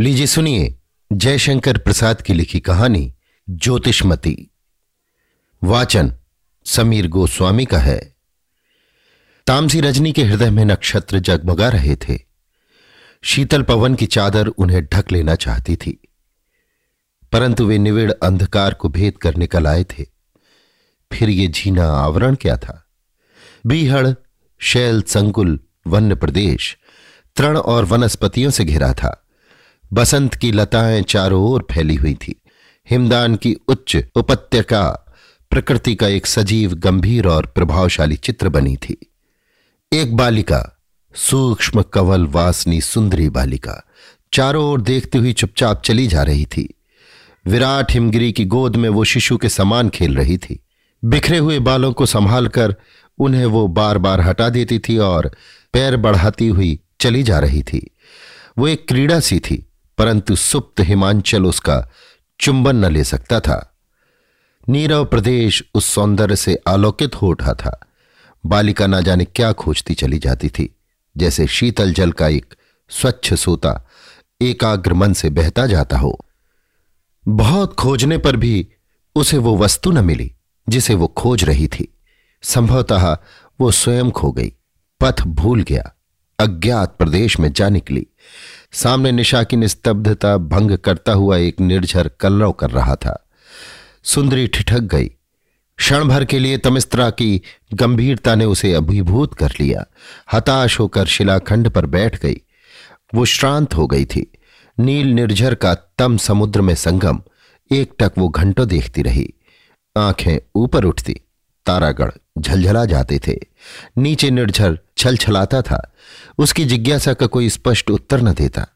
लीजिए सुनिए जयशंकर प्रसाद की लिखी कहानी ज्योतिषमती। वाचन समीर गोस्वामी का है। तामसी रजनी के हृदय में नक्षत्र जगमगा रहे थे। शीतल पवन की चादर उन्हें ढक लेना चाहती थी। परंतु वे निविड़ अंधकार को भेद कर निकल आए थे। फिर ये झीना आवरण क्या था? बीहड़, शैल, संकुल, वन्य प्रदेश, तृण और वनस्पतियों से घिरा था। बसंत की लताएँ चारों ओर फैली हुई थी। हिमदान की उच्च उपत्यका प्रकृति का एक सजीव, गंभीर और प्रभावशाली चित्र बनी थी। एक बालिका, सूक्ष्म कवल वासनी सुंदरी बालिका, चारों ओर देखती हुई चुपचाप चली जा रही थी। विराट हिमगिरी की गोद में वो शिशु के समान खेल रही थी। बिखरे हुए बालों को संभालकर उन्हें वो बार बार हटा देती थी और पैर बढ़ाती हुई चली जा रही थी। वो एक क्रीड़ा सी थी परंतु सुप्त हिमांचल उसका चुंबन न ले सकता था। नीरव प्रदेश उस सौंदर्य से आलोकित हो उठा था। बालिका ना जाने क्या खोजती चली जाती थी। जैसे शीतल जल का एक स्वच्छ सोता एकाग्र मन से बहता जाता हो। बहुत खोजने पर भी उसे वो वस्तु न मिली, जिसे वो खोज रही थी। संभवतः वो स्वयं खो गई, पथ भूल गया, अज्ञात प्रदेश में जा निकली। सामने निशा की निस्तब्धता भंग करता हुआ एक निर्झर कलरव कर रहा था। सुंदरी ठिठक गई। क्षण भर के लिए तमिस्त्रा की गंभीरता ने उसे अभिभूत कर लिया। हताश होकर शिलाखंड पर बैठ गई। वो श्रांत हो गई थी। नील निर्झर का तम समुद्र में संगम। एक टक वो घंटों देखती रही। आँखें ऊपर उठती। तारागढ़ झलझला जाते थे। नीचे निर्झर छल छलाता था। उसकी जिज्ञासा का कोई स्पष्ट उत्तर न देता।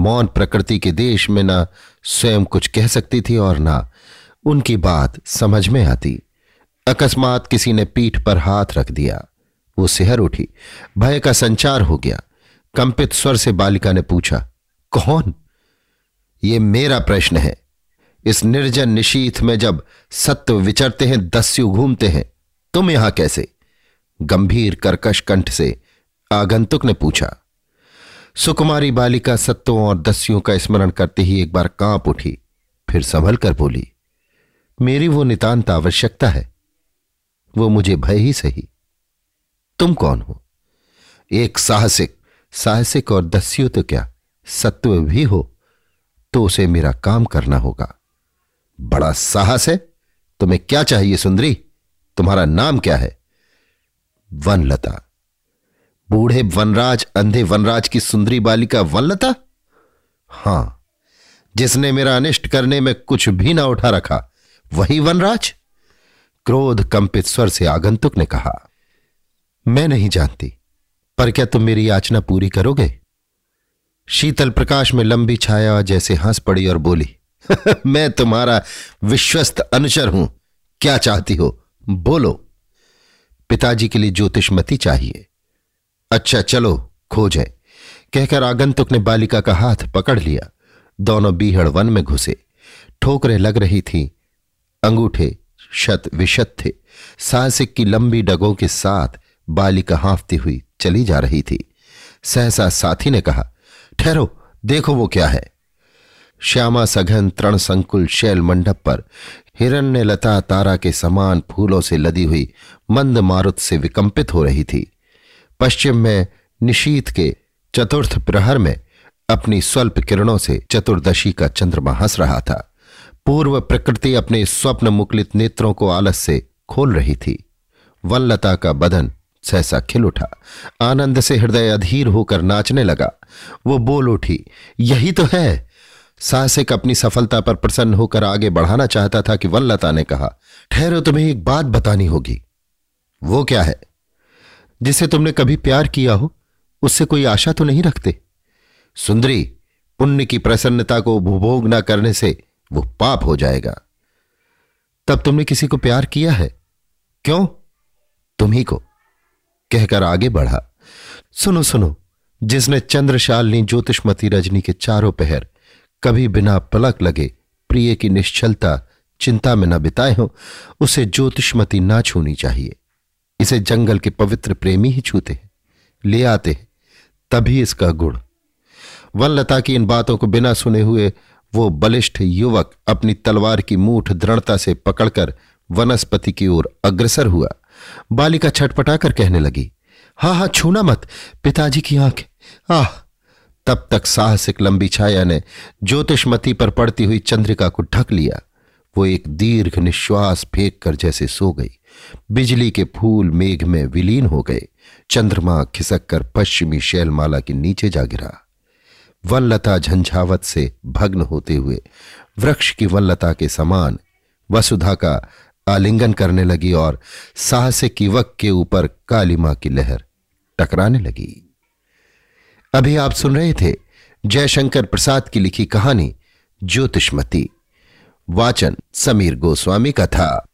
मौन प्रकृति के देश में न स्वयं कुछ कह सकती थी और ना उनकी बात समझ में आती। अकस्मात किसी ने पीठ पर हाथ रख दिया। वो सिहर उठी। भय का संचार हो गया। कंपित स्वर से बालिका ने पूछा, कौन? ये मेरा प्रश्न है। इस निर्जन निशीथ में जब सत्व विचरते हैं, दस्यु घूमते हैं, तुम यहाँ कैसे? गंभीर कर्कश कंठ से आगंतुक ने पूछा। सुकुमारी बालिका सत्वों और दस्युओं का स्मरण करते ही एक बार काँप उठी, फिर संभल कर बोली, मेरी वो नितांत आवश्यकता है। वो मुझे भय ही सही। तुम कौन हो? एक साहसिक साहसिक और दस्यु तो क्या? सत्व भी हो तो उसे मेरा काम करना होगा। बड़ा साहस है। तुम्हें क्या चाहिए सुंदरी? तुम्हारा नाम क्या है? वनलता। बूढ़े वनराज, अंधे वनराज की सुंदरी बालिका वनलता? हाँ, जिसने मेरा अनिष्ट करने में कुछ भी ना उठा रखा, वही वनराज? क्रोध कंपित स्वर से आगंतुक ने कहा, मैं नहीं जानती, पर क्या तुम मेरी याचना पूरी करोगे? शीतल प्रकाश में लंबी छाया जैसे हंस पड़ी और बोली मैं तुम्हारा विश्वस्त अनुचर हूँ। क्या चाहती हो? बोलो। पिताजी के लिए ज्योतिषमती चाहिए। अच्छा चलो, खोज कहकर आगंतुक ने बालिका का हाथ पकड़ लिया। दोनों बीहड़ वन में घुसे। ठोकरें लग रही थी। अंगूठे शत विशत थे। साहसिक की लंबी डगों के साथ बालिका हाफती हुई चली जा रही थी। सहसा साथी ने कहा, ठहरो, देखो वो क्या है। श्यामा सघन तृण संकुल शैल मंडप पर, हिरण्य लता तारा के समान फूलों से लदी हुई मंद मारुत से विकंपित हो रही थी। पश्चिम में निशीत के चतुर्थ प्रहर में अपनी स्वल्प किरणों से चतुर्दशी का चंद्रमा हंस रहा था। पूर्व प्रकृति अपने स्वप्न मुकलित नेत्रों को आलस से खोल रही थी। वनलता का बदन सहसा खिल उठा। आनंद से हृदय अधीर होकर नाचने लगा। वो बोल उठी, यही तो है। साहसिक अपनी सफलता पर प्रसन्न होकर आगे बढ़ाना चाहता था कि वल्लता ने कहा, ठहरो, तुम्हें एक बात बतानी होगी। वो क्या है? जिसे तुमने कभी प्यार किया हो, उससे कोई आशा तो नहीं रखते? सुंदरी, पुण्य की प्रसन्नता को उपभोग न करने से वो पाप हो जाएगा। तब तुमने किसी को प्यार किया है? क्यों? तुम्ही को। कहकर आगे बढ़ा। सुनो सुनो, जिसने चंद्रशालिनी ज्योतिषमती रजनी के चारों पहर कभी बिना पलक लगे प्रिय की निश्चलता चिंता में न बिताए हो, उसे ज्योतिषमती ना छूनी चाहिए। इसे जंगल के पवित्र प्रेमी ही छूते हैं, ले आते हैं, तभी इसका गुण। वनलता की इन बातों को बिना सुने हुए वो बलिष्ठ युवक अपनी तलवार की मूठ दृढ़ता से पकड़कर वनस्पति की ओर अग्रसर हुआ। बालिका छटपटाकर कहने लगी, हा हा, छूना मत, पिताजी की आँख, आह तब तक साहसिक लंबी छाया ने ज्योतिषमती पर पड़ती हुई चंद्रिका को ढक लिया। वो एक दीर्घ निश्वास फेंक कर जैसे सो गई। बिजली के फूल मेघ में विलीन हो गए। चंद्रमा खिसक कर पश्चिमी शैलमाला के नीचे जा गिरा। वनलता झंझावत से भग्न होते हुए वृक्ष की वनलता के समान वसुधा का आलिंगन करने लगी और साहसिक युवक के ऊपर कालिमा की लहर टकराने लगी। अभी आप सुन रहे थे जयशंकर प्रसाद की लिखी कहानी ज्योतिषमती। वाचन समीर गोस्वामी का था।